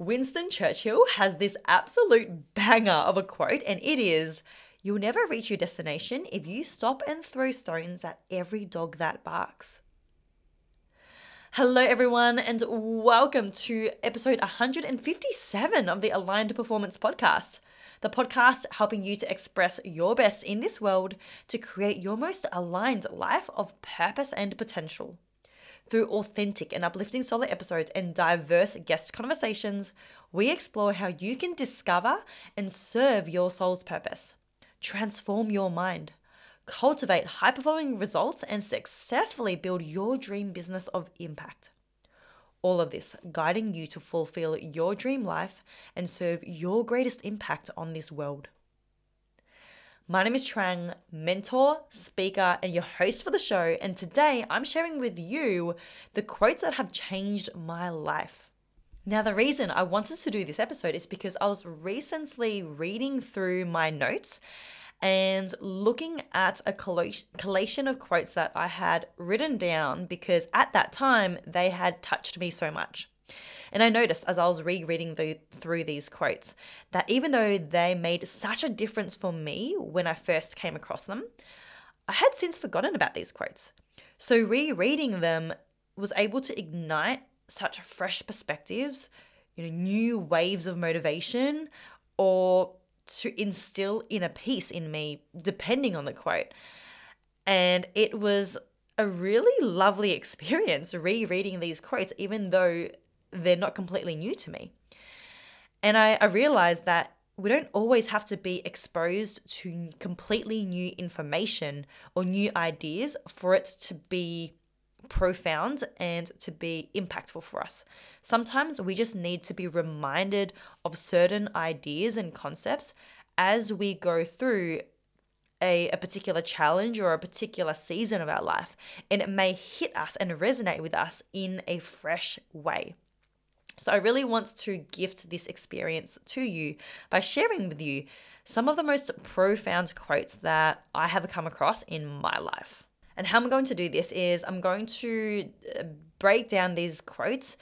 Winston Churchill has this absolute banger of a quote, and it is You'll never reach your destination if you stop and throw stones at every dog that barks. Hello, everyone, and welcome to episode 157 of the Aligned Performance Podcast, the podcast helping you to express your best in this world to create your most aligned life of purpose and potential. Through authentic and uplifting solo episodes and diverse guest conversations, we explore how you can discover and serve your soul's purpose, transform your mind, cultivate high performing results, and successfully build your dream business of impact. All of this guiding you to fulfill your dream life and serve your greatest impact on this world. My name is Trang, mentor, speaker, and your host for the show. And today I'm sharing with you the quotes that have changed my life. Now, the reason I wanted to do this episode is because I was recently reading through my notes and looking at a collation of quotes that I had written down because at that time they had touched me so much. And I noticed as I was rereading the, through these quotes that even though they made such a difference for me when I first came across them, I had since forgotten about these quotes. So rereading them was able to ignite such fresh perspectives, you know, new waves of motivation or to instill inner peace in me depending on the quote. And it was a really lovely experience rereading these quotes, even though they're not completely new to me. And I, I realized that we don't always have to be exposed to completely new information or new ideas for it to be profound and to be impactful for us. Sometimes we just need to be reminded of certain ideas and concepts as we go through a, a particular challenge or a particular season of our life, and it may hit us and resonate with us in a fresh way. So I really want to gift this experience to you by sharing with you some of the most profound quotes that I have come across in my life. And how I'm going to do this is I'm going to uh, break down these quotes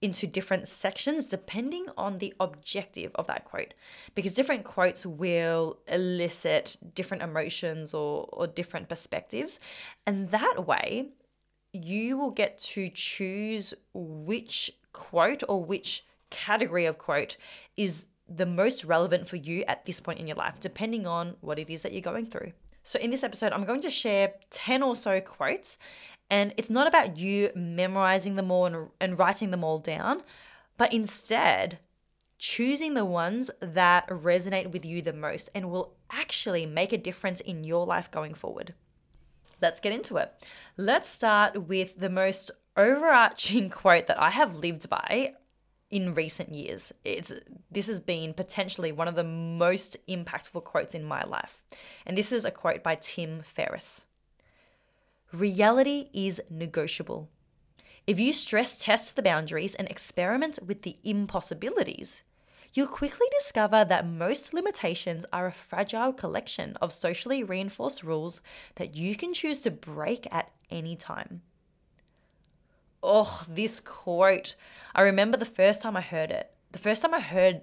into different sections depending on the objective of that quote because different quotes will elicit different emotions or, or different perspectives and that way you will get to choose which quote or which category of quote is the most relevant for you at this point in your life, depending on what it is that you're going through. So, in this episode, I'm going to share 10 or so quotes, and it's not about you memorizing them all and, and writing them all down, but instead choosing the ones that resonate with you the most and will actually make a difference in your life going forward. Let's get into it. Let's start with the most overarching quote that I have lived by in recent years. It's this has been potentially one of the most impactful quotes in my life. And this is a quote by Tim Ferriss. Reality is negotiable. If you stress test the boundaries and experiment with the impossibilities, you'll quickly discover that most limitations are a fragile collection of socially reinforced rules that you can choose to break at any time oh, this quote. I remember the first time I heard it. The first time I heard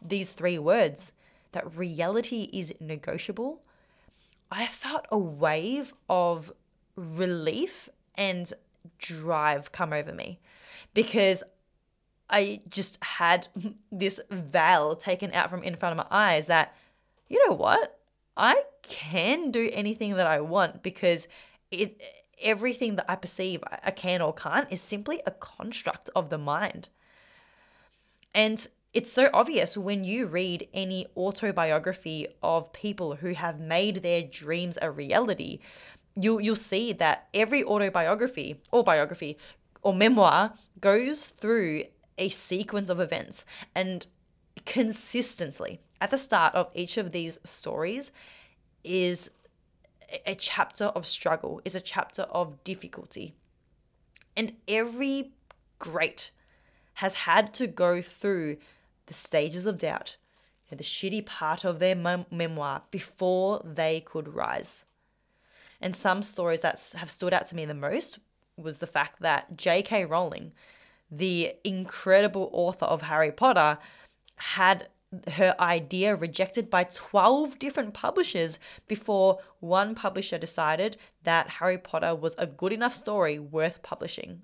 these three words that reality is negotiable, I felt a wave of relief and drive come over me because I just had this veil taken out from in front of my eyes that, you know what? I can do anything that I want because it everything that I perceive I can or can't is simply a construct of the mind. And it's so obvious when you read any autobiography of people who have made their dreams a reality. You'll, you'll see that every autobiography or biography or memoir goes through a sequence of events and consistently at the start of each of these stories is a chapter of struggle, is a chapter of difficulty. And every great has had to go through the stages of doubt, and the shitty part of their mem- memoir before they could rise. And some stories that have stood out to me the most was the fact that J.K. Rowling, the incredible author of Harry Potter, had her idea rejected by 12 different publishers before one publisher decided that Harry Potter was a good enough story worth publishing.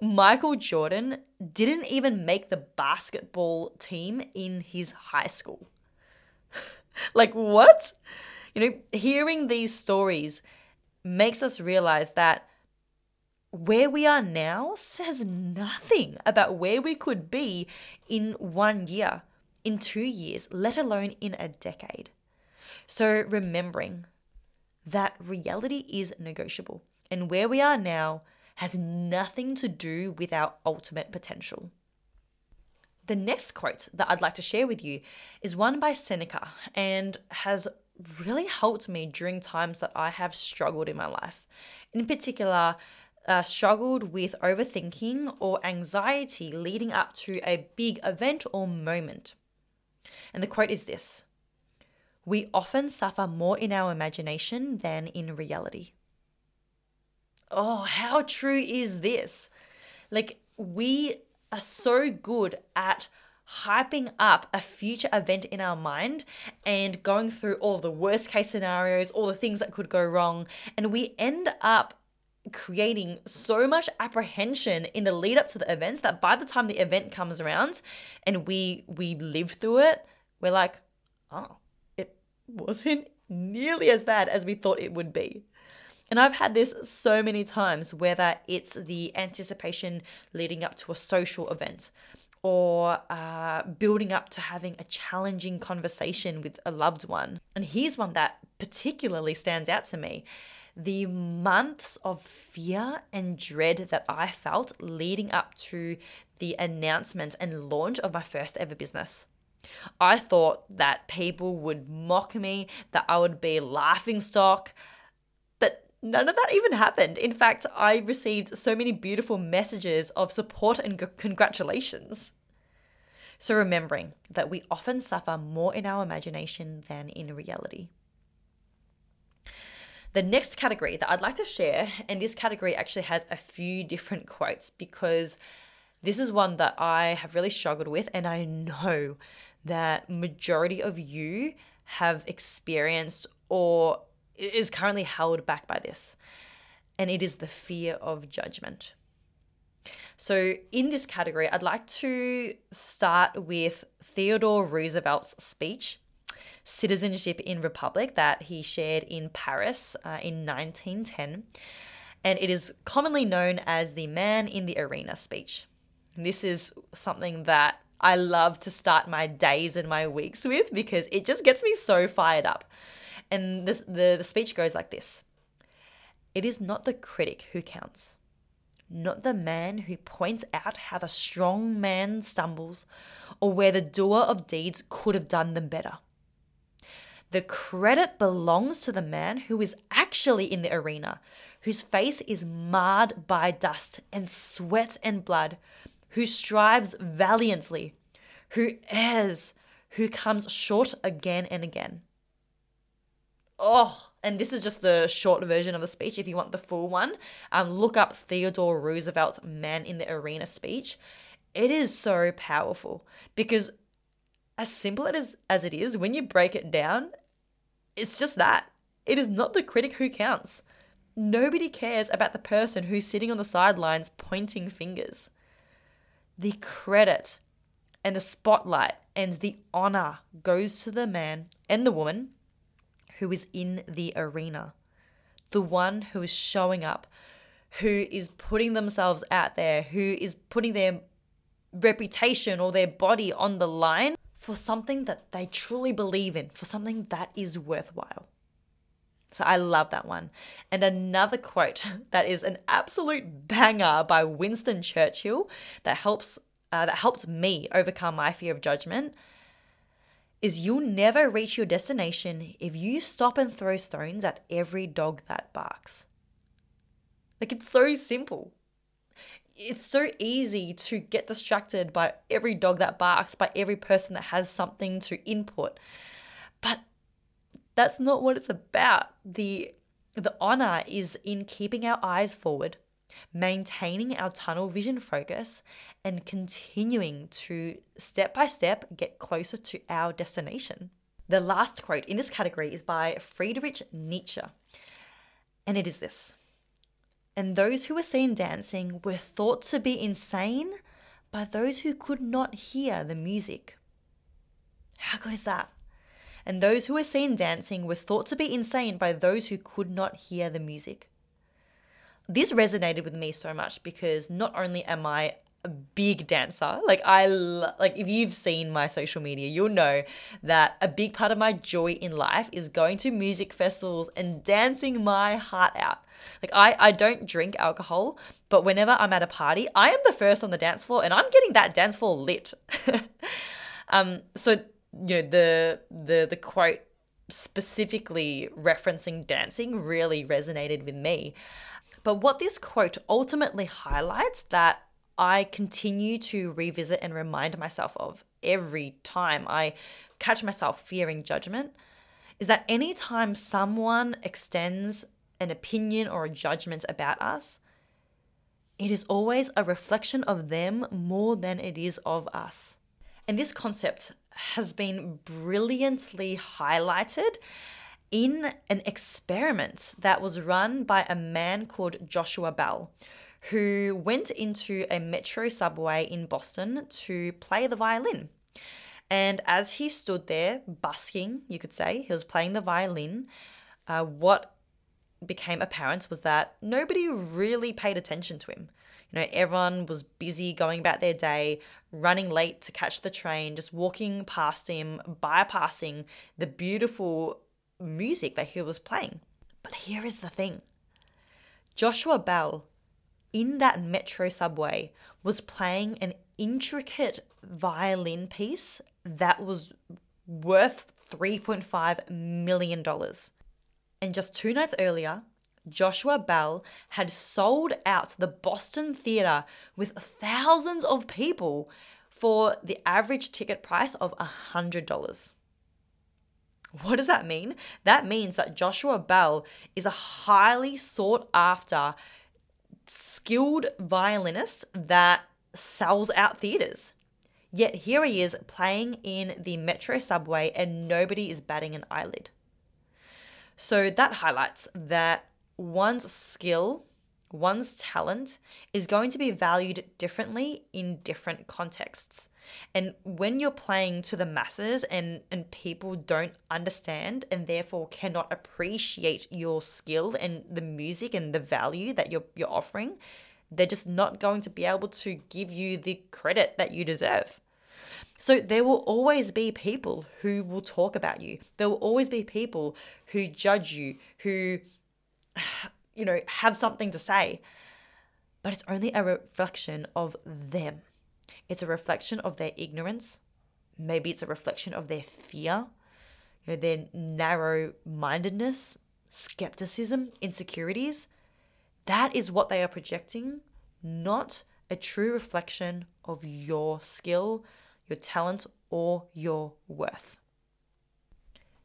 Michael Jordan didn't even make the basketball team in his high school. like, what? You know, hearing these stories makes us realize that where we are now says nothing about where we could be in one year, in two years, let alone in a decade. So, remembering that reality is negotiable and where we are now has nothing to do with our ultimate potential. The next quote that I'd like to share with you is one by Seneca and has really helped me during times that I have struggled in my life. In particular, uh, struggled with overthinking or anxiety leading up to a big event or moment. And the quote is this We often suffer more in our imagination than in reality. Oh, how true is this? Like, we are so good at hyping up a future event in our mind and going through all the worst case scenarios, all the things that could go wrong. And we end up creating so much apprehension in the lead up to the events that by the time the event comes around and we we live through it, we're like, oh, it wasn't nearly as bad as we thought it would be. And I've had this so many times, whether it's the anticipation leading up to a social event or uh, building up to having a challenging conversation with a loved one. And here's one that particularly stands out to me the months of fear and dread that I felt leading up to the announcement and launch of my first ever business. I thought that people would mock me, that I would be laughing stock, but none of that even happened. In fact, I received so many beautiful messages of support and congratulations. So, remembering that we often suffer more in our imagination than in reality. The next category that I'd like to share, and this category actually has a few different quotes because this is one that I have really struggled with, and I know that majority of you have experienced or is currently held back by this. And it is the fear of judgment. So, in this category, I'd like to start with Theodore Roosevelt's speech Citizenship in Republic that he shared in Paris uh, in 1910. And it is commonly known as the Man in the Arena speech. This is something that I love to start my days and my weeks with because it just gets me so fired up. And this, the, the speech goes like this It is not the critic who counts, not the man who points out how the strong man stumbles or where the doer of deeds could have done them better. The credit belongs to the man who is actually in the arena, whose face is marred by dust and sweat and blood, who strives valiantly, who errs, who comes short again and again. Oh, and this is just the short version of the speech. If you want the full one, um, look up Theodore Roosevelt's Man in the Arena speech. It is so powerful because as simple as, as it is, when you break it down, it's just that. It is not the critic who counts. Nobody cares about the person who's sitting on the sidelines pointing fingers. The credit and the spotlight and the honor goes to the man and the woman who is in the arena, the one who is showing up, who is putting themselves out there, who is putting their reputation or their body on the line for something that they truly believe in, for something that is worthwhile. So I love that one. And another quote that is an absolute banger by Winston Churchill that helps uh, that helped me overcome my fear of judgment is you'll never reach your destination if you stop and throw stones at every dog that barks. Like it's so simple it's so easy to get distracted by every dog that barks, by every person that has something to input. But that's not what it's about. The the honor is in keeping our eyes forward, maintaining our tunnel vision focus, and continuing to step by step get closer to our destination. The last quote in this category is by Friedrich Nietzsche, and it is this And those who were seen dancing were thought to be insane by those who could not hear the music. How good is that? And those who were seen dancing were thought to be insane by those who could not hear the music this resonated with me so much because not only am I a big dancer, like I like if you've seen my social media, you'll know that a big part of my joy in life is going to music festivals and dancing my heart out. Like I I don't drink alcohol, but whenever I'm at a party, I am the first on the dance floor and I'm getting that dance floor lit. um so you know the the the quote specifically referencing dancing really resonated with me. But what this quote ultimately highlights that I continue to revisit and remind myself of every time I catch myself fearing judgment is that anytime someone extends an opinion or a judgment about us, it is always a reflection of them more than it is of us. And this concept has been brilliantly highlighted in an experiment that was run by a man called Joshua Bell, who went into a metro subway in Boston to play the violin. And as he stood there busking, you could say, he was playing the violin, uh, what became apparent was that nobody really paid attention to him. You know, everyone was busy going about their day, running late to catch the train, just walking past him, bypassing the beautiful music that he was playing. But here is the thing Joshua Bell, in that metro subway, was playing an intricate violin piece that was worth $3.5 million. And just two nights earlier, Joshua Bell had sold out the Boston Theatre with thousands of people for the average ticket price of $100. What does that mean? That means that Joshua Bell is a highly sought after, skilled violinist that sells out theaters. Yet here he is playing in the metro subway and nobody is batting an eyelid. So that highlights that one's skill, one's talent is going to be valued differently in different contexts. And when you're playing to the masses and, and people don't understand and therefore cannot appreciate your skill and the music and the value that you're, you're offering, they're just not going to be able to give you the credit that you deserve. So there will always be people who will talk about you. There will always be people who judge you, who, you know, have something to say. But it's only a reflection of them. It's a reflection of their ignorance. Maybe it's a reflection of their fear, you know, their narrow mindedness, skepticism, insecurities. That is what they are projecting, not a true reflection of your skill, your talent, or your worth.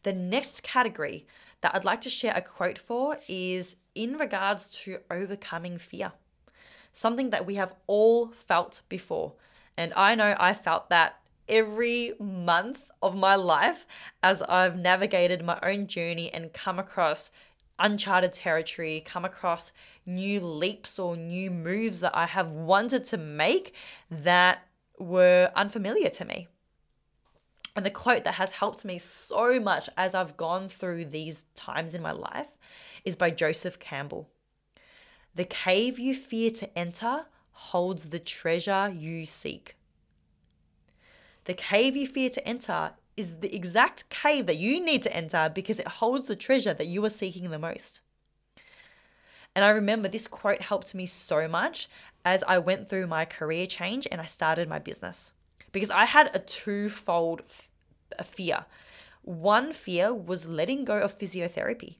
The next category that I'd like to share a quote for is in regards to overcoming fear, something that we have all felt before. And I know I felt that every month of my life as I've navigated my own journey and come across uncharted territory, come across new leaps or new moves that I have wanted to make that were unfamiliar to me. And the quote that has helped me so much as I've gone through these times in my life is by Joseph Campbell. The cave you fear to enter holds the treasure you seek. The cave you fear to enter is the exact cave that you need to enter because it holds the treasure that you are seeking the most. And I remember this quote helped me so much as I went through my career change and I started my business because I had a twofold f- fear. One fear was letting go of physiotherapy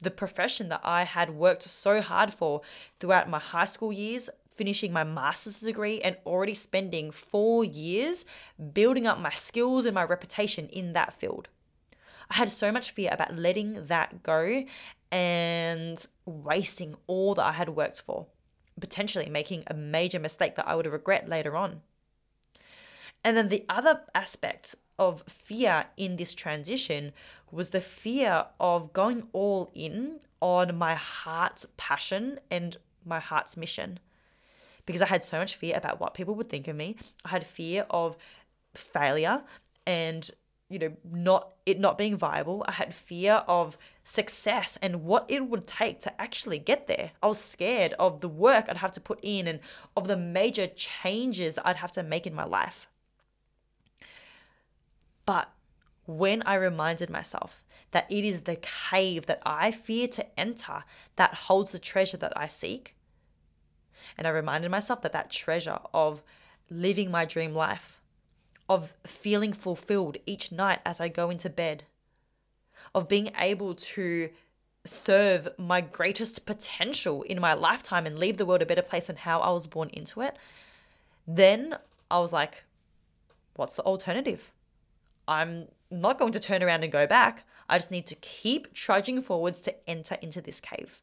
the profession that I had worked so hard for throughout my high school years, finishing my master's degree, and already spending four years building up my skills and my reputation in that field. I had so much fear about letting that go and wasting all that I had worked for. potentially making a major mistake that I would regret later on. And then the other aspect of fear in this transition was the fear of going all in on my heart's passion and my heart's mission. Because I had so much fear about what people would think of me. I had fear of failure and you know not it not being viable. I had fear of success and what it would take to actually get there. I was scared of the work i'd have to put in and of the major changes i'd have to make in my life. But when i reminded myself that it is the cave that i fear to enter that holds the treasure that i seek and i reminded myself that that treasure of living my dream life of feeling fulfilled each night as I go into bed, of being able to serve my greatest potential in my lifetime and leave the world a better place than how I was born into it, then I was like, what's the alternative? I'm not going to turn around and go back. I just need to keep trudging forwards to enter into this cave.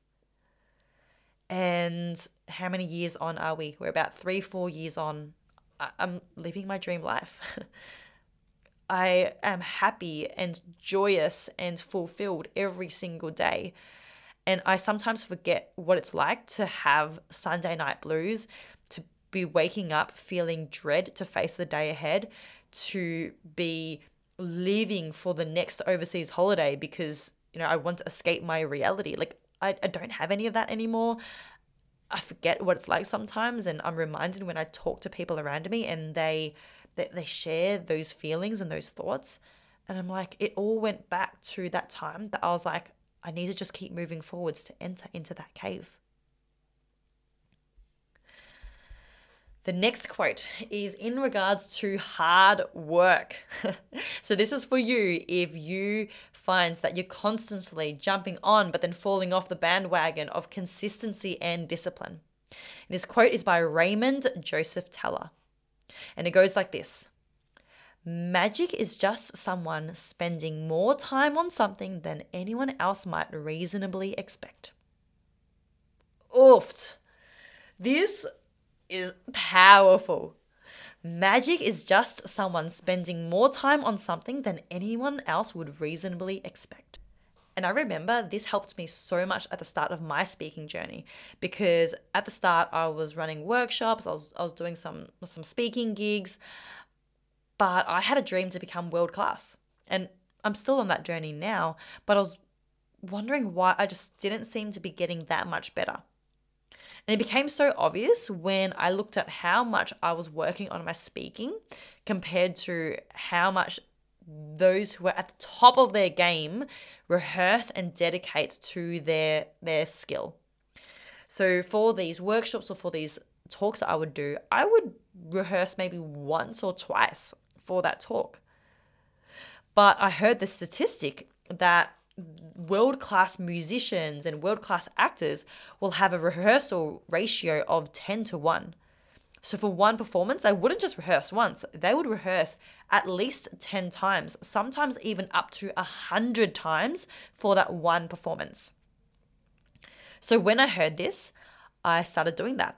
And how many years on are we? We're about three, four years on I'm living my dream life. I am happy and joyous and fulfilled every single day. And I sometimes forget what it's like to have Sunday night blues, to be waking up feeling dread to face the day ahead, to be leaving for the next overseas holiday because, you know, I want to escape my reality. Like, I, I don't have any of that anymore. I forget what it's like sometimes and I'm reminded when I talk to people around me and they they, they share those feelings and those thoughts and I'm like it all went back to that time that I was like I need to just keep moving forwards to enter into that cave. The next quote is in regards to hard work. so, this is for you if you find that you're constantly jumping on but then falling off the bandwagon of consistency and discipline. This quote is by Raymond Joseph Teller. And it goes like this Magic is just someone spending more time on something than anyone else might reasonably expect. Oofed. This is powerful. Magic is just someone spending more time on something than anyone else would reasonably expect. And I remember this helped me so much at the start of my speaking journey because at the start I was running workshops, I was, I was doing some, some speaking gigs, but I had a dream to become world class. And I'm still on that journey now, but I was wondering why I just didn't seem to be getting that much better. And it became so obvious when I looked at how much I was working on my speaking compared to how much those who are at the top of their game rehearse and dedicate to their their skill. So for these workshops or for these talks that I would do, I would rehearse maybe once or twice for that talk. But I heard the statistic that world class musicians and world class actors will have a rehearsal ratio of 10 to 1. So for one performance, they wouldn't just rehearse once, they would rehearse at least 10 times, sometimes even up to 100 times for that one performance. So when I heard this, I started doing that.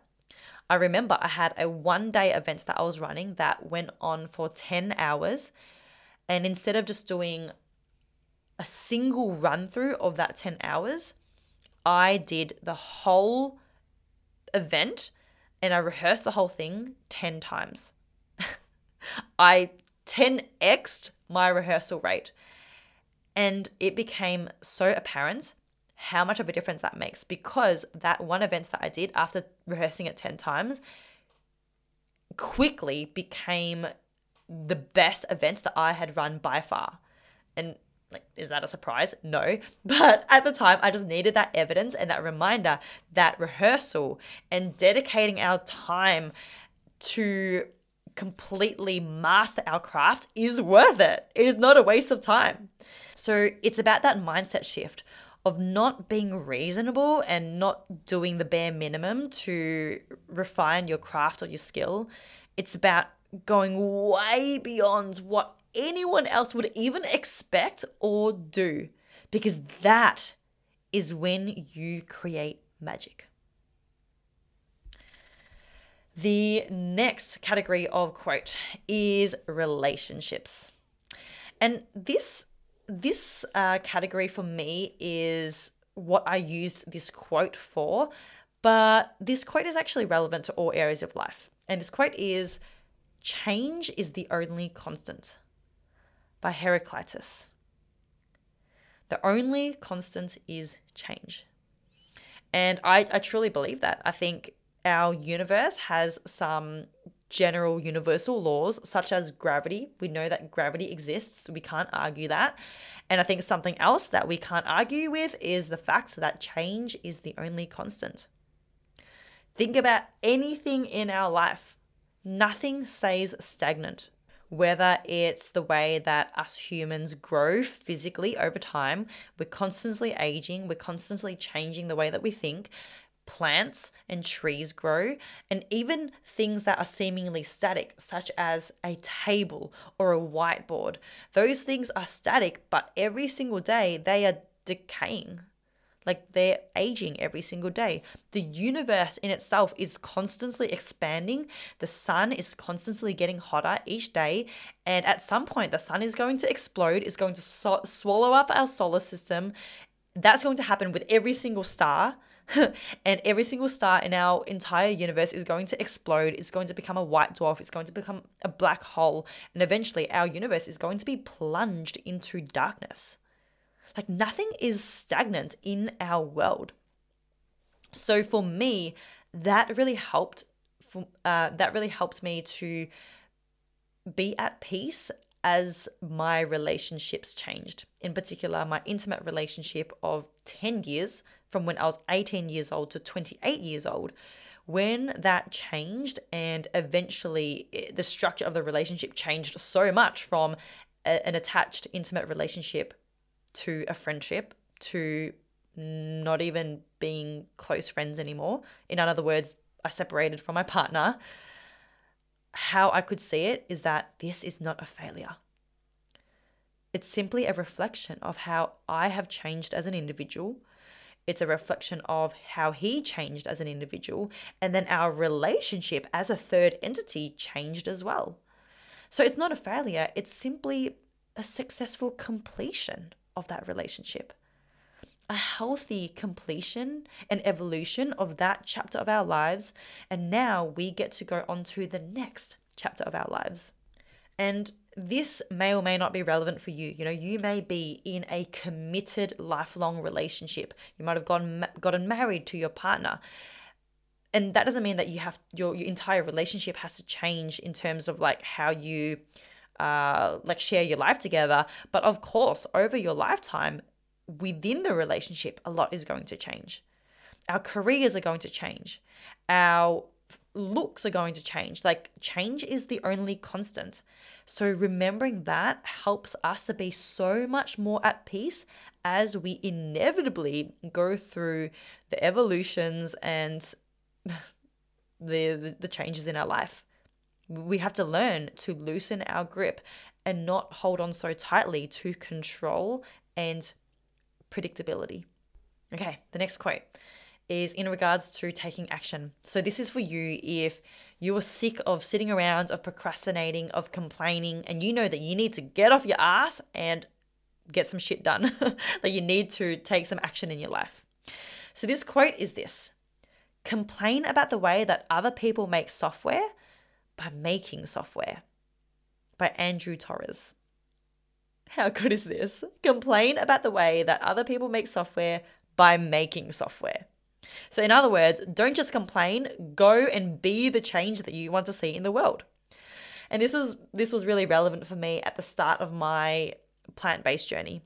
I remember I had a one day event that I was running that went on for 10 hours. And instead of just doing a single run through of that 10 hours, I did the whole event and I rehearsed the whole thing 10 times. I 10xed my rehearsal rate. And it became so apparent how much of a difference that makes because that one event that I did after rehearsing it 10 times quickly became the best events that I had run by far. And like, is that a surprise? No. But at the time, I just needed that evidence and that reminder that rehearsal and dedicating our time to completely master our craft is worth it. It is not a waste of time. So it's about that mindset shift of not being reasonable and not doing the bare minimum to refine your craft or your skill. It's about going way beyond what anyone else would even expect or do, because that is when you create magic. The next category of quote is relationships. And this this uh, category for me is what I used this quote for, but this quote is actually relevant to all areas of life. And this quote is Change is the only constant by Heraclitus. The only constant is change. And I, I truly believe that. I think our universe has some general universal laws such as gravity. We know that gravity exists, we can't argue that. And I think something else that we can't argue with is the fact that change is the only constant. Think about anything in our life. Nothing stays stagnant. Whether it's the way that us humans grow physically over time, we're constantly aging, we're constantly changing the way that we think, plants and trees grow, and even things that are seemingly static, such as a table or a whiteboard. Those things are static, but every single day they are decaying. Like they're aging every single day. The universe in itself is constantly expanding. The sun is constantly getting hotter each day. And at some point, the sun is going to explode, is going to so- swallow up our solar system. That's going to happen with every single star. and every single star in our entire universe is going to explode. It's going to become a white dwarf. It's going to become a black hole. And eventually, our universe is going to be plunged into darkness. Like, nothing is stagnant in our world. So, for me, that really helped. For, uh, that really helped me to be at peace as my relationships changed. In particular, my intimate relationship of 10 years from when I was 18 years old to 28 years old, when that changed and eventually eh, the structure of the relationship changed so much from an attached, intimate relationship to a friendship to not even being close friends anymore. In other words, I separated from my partner. How I could see it is that this is not a failure. It's simply a reflection of how I have changed as an individual it's a reflection of how he changed as an individual. And then our relationship as a third entity changed as well. So it's not a failure, it's simply a successful completion of that relationship. A healthy completion and evolution of that chapter of our lives. And now we get to go on to the next chapter of our lives. And this may or may not be relevant for you. You know, you may be in a committed lifelong relationship. You might have gotten gotten married to your partner. And that doesn't mean that you have your, your entire relationship has to change in terms of like how you uh like share your life together, but of course, over your lifetime within the relationship, a lot is going to change. Our careers are going to change. Our looks are going to change. Like, change is the only constant. So, remembering that helps us to be so much more at peace as we inevitably go through the evolutions and the, the, the changes in our life. We have to learn to loosen our grip and not hold on so tightly to control and predictability. Okay, the next quote is in regards to taking action. So, this is for you if you are sick of sitting around, of procrastinating, of complaining, and you know that you need to get off your ass and get some shit done. that you need to take some action in your life. So, this quote is this complain about the way that other people make software by making software by Andrew Torres. How good is this? Complain about the way that other people make software by making software. So, in other words, don't just complain, go and be the change that you want to see in the world. And this was this was really relevant for me at the start of my plant-based journey.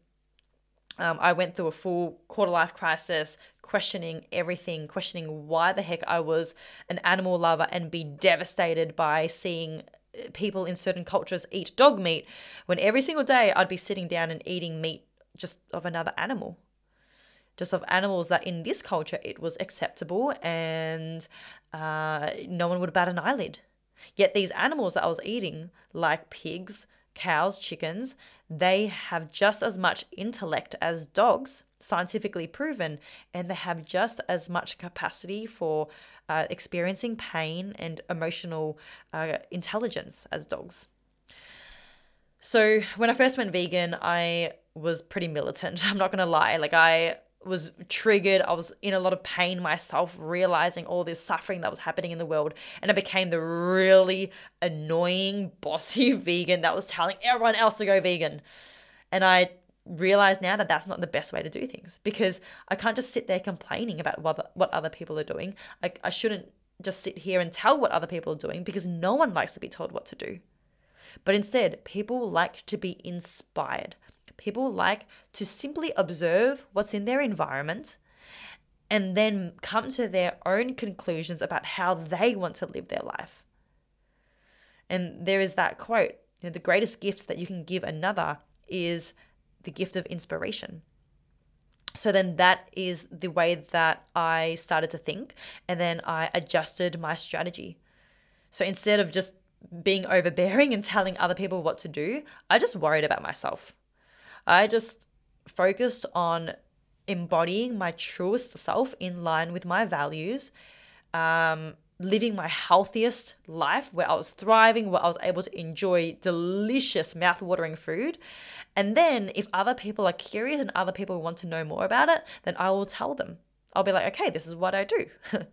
Um, I went through a full quarter life crisis, questioning everything, questioning why the heck I was an animal lover and be devastated by seeing uh, people in certain cultures eat dog meat when every single day I'd be sitting down and eating meat just of another animal just of animals that in this culture it was acceptable and uh, no one would bat an eyelid. Yet these animals that I was eating, like pigs, cows, chickens, they have just as much intellect as dogs, scientifically proven, and they have just as much capacity for uh, experiencing pain and emotional uh, intelligence as dogs. So when I first went vegan, I was pretty militant. I'm not going to lie. Like, I was triggered. I was in a lot of pain myself, realizing all this suffering that was happening in the world. And I became the really annoying, bossy vegan that was telling everyone else to go vegan. And I realize now that that's not the best way to do things because I can't just sit there complaining about what, what other people are doing. I, I shouldn't just sit here and tell what other people are doing because no one likes to be told what to do. But instead, people like to be inspired. People like to simply observe what's in their environment and then come to their own conclusions about how they want to live their life. And there is that quote you know, the greatest gift that you can give another is the gift of inspiration. So then that is the way that I started to think, and then I adjusted my strategy. So instead of just being overbearing and telling other people what to do, I just worried about myself. I just focused on embodying my truest self in line with my values, um, living my healthiest life where I was thriving, where I was able to enjoy delicious, mouth-watering food. And then if other people are curious and other people want to know more about it, then I will tell them. I'll be like, okay, this is what I do.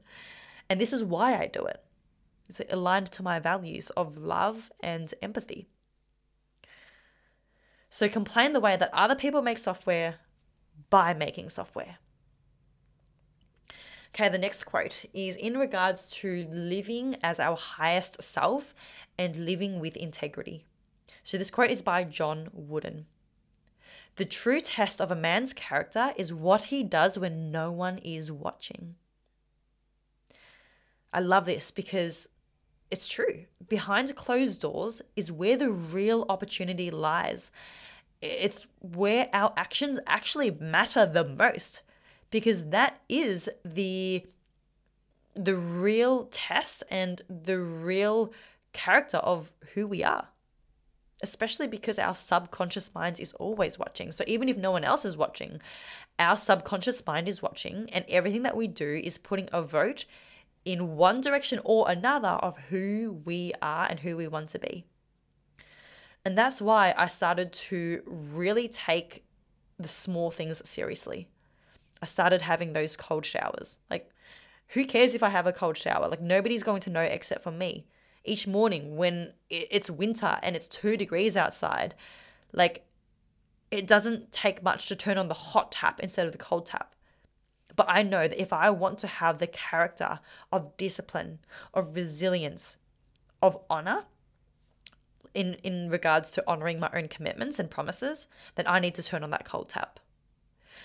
and this is why I do it. It's aligned to my values of love and empathy. So complain the way that other people make software by making software. Okay, the next quote is in regards to living as our highest self and living with integrity. So this quote is by John Wooden. The true test of a man's character is what he does when no one is watching. I love this because it's true. Behind closed doors is where the real opportunity lies. It's where our actions actually matter the most because that is the the real test and the real character of who we are especially because our subconscious mind is always watching. So even if no one else is watching, our subconscious mind is watching, and everything that we do is putting a vote in one direction or another of who we are and who we want to be. And that's why I started to really take the small things seriously. I started having those cold showers. Like, who cares if I have a cold shower? Like, nobody's going to know except for me. Each morning when it's winter and it's two degrees outside, like, it doesn't take much to turn on the hot tap instead of the cold tap. But I know that if I want to have the character of discipline, of resilience, of honor, in, in regards to honoring my own commitments and promises, then I need to turn on that cold tap.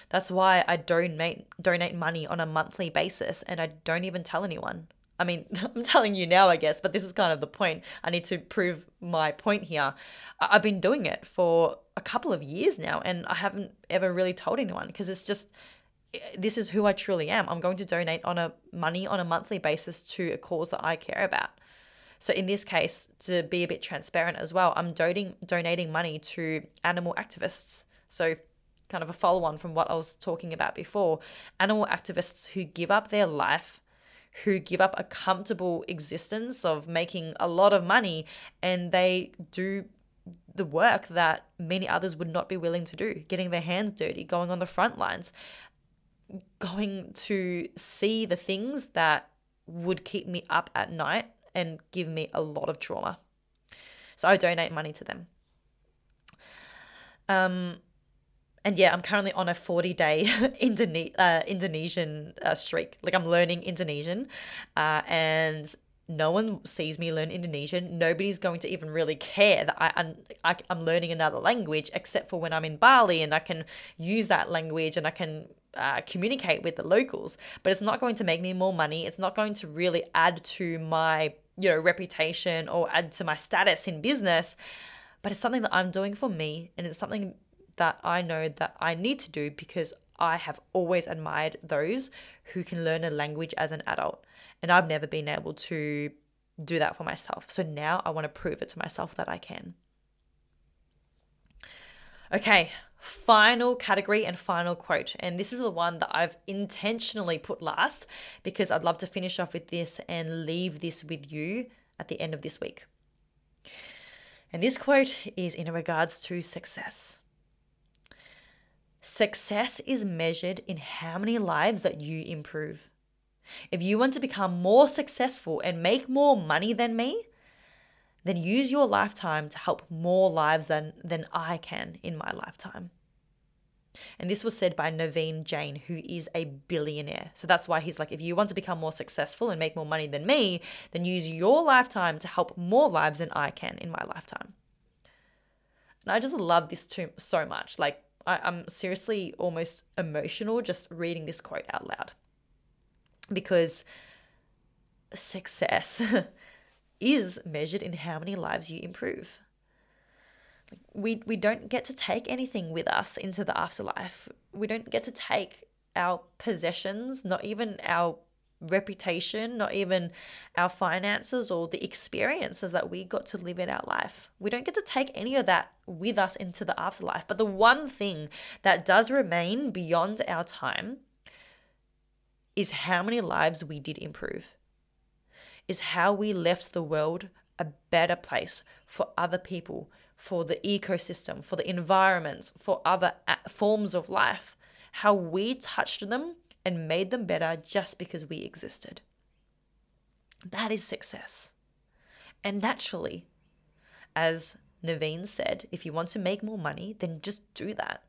That's why I donate donate money on a monthly basis and I don't even tell anyone. I mean, I'm telling you now, I guess, but this is kind of the point. I need to prove my point here. I've been doing it for a couple of years now and I haven't ever really told anyone because it's just this is who I truly am. I'm going to donate on a money on a monthly basis to a cause that I care about. So in this case, to be a bit transparent as well, I'm donating donating money to animal activists. So kind of a follow on from what I was talking about before, animal activists who give up their life, who give up a comfortable existence of making a lot of money, and they do the work that many others would not be willing to do, getting their hands dirty, going on the front lines, going to see the things that would keep me up at night and give me a lot of trauma. So I donate money to them. Um, and yeah, I'm currently on a 40 day Indone- uh, Indonesian uh, streak. Like I'm learning Indonesian, uh, and no one sees me learn Indonesian. Nobody's going to even really care that I, I'm, I, am learning another language, except for when I'm in Bali and I can use that language and I can uh, communicate with the locals. But it's not going to make me more money. It's not going to really add to my you know reputation or add to my status in business. But it's something that I'm doing for me, and it's something that I know that I need to do because I have always admired those who can learn a language as an adult. And I've never been able to do that for myself. So now I want to prove it to myself that I can. Okay, final category and final quote. And this is the one that I've intentionally put last because I'd love to finish off with this and leave this with you at the end of this week. And this quote is in regards to success. Success is measured in how many lives that you improve. If you want to become more successful and make more money than me, then use your lifetime to help more lives than, than I can in my lifetime. And this was said by Naveen Jain, who is a billionaire. So that's why he's like, if you want to become more successful and make more money than me, then use your lifetime to help more lives than I can in my lifetime. And I just love this too so much. Like I, I'm seriously almost emotional just reading this quote out loud. Because success is measured in how many lives you improve we we don't get to take anything with us into the afterlife. We don't get to take our possessions, not even our reputation, not even our finances or the experiences that we got to live in our life. We don't get to take any of that with us into the afterlife. But the one thing that does remain beyond our time is how many lives we did improve, is how we left the world a better place for other people, for the ecosystem, for the environments, for other forms of life, how we touched them and made them better just because we existed. That is success. And naturally, as Naveen said, if you want to make more money, then just do that.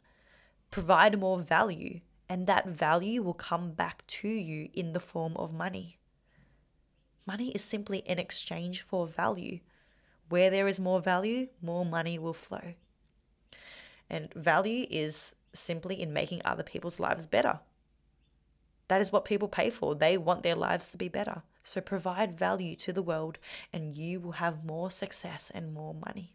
Provide more value, and that value will come back to you in the form of money. Money is simply an exchange for value. Where there is more value, more money will flow. And value is simply in making other people's lives better. That is what people pay for. They want their lives to be better. So provide value to the world, and you will have more success and more money.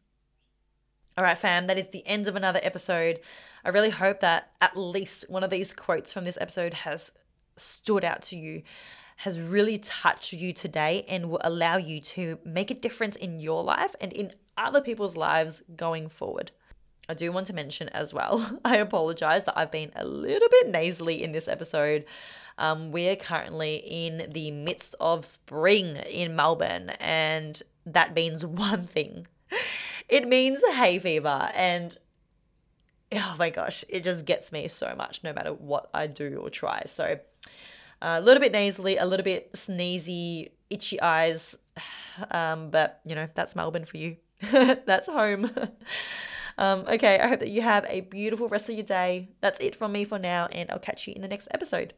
All right, fam, that is the end of another episode. I really hope that at least one of these quotes from this episode has stood out to you has really touched you today and will allow you to make a difference in your life and in other people's lives going forward. I do want to mention as well, I apologize that I've been a little bit nasally in this episode. Um, we're currently in the midst of spring in Melbourne, and that means one thing it means hay fever. And oh my gosh, it just gets me so much no matter what I do or try. So, a little bit nasally, a little bit sneezy, itchy eyes. Um, but, you know, that's Melbourne for you. that's home. um, okay, I hope that you have a beautiful rest of your day. That's it from me for now, and I'll catch you in the next episode.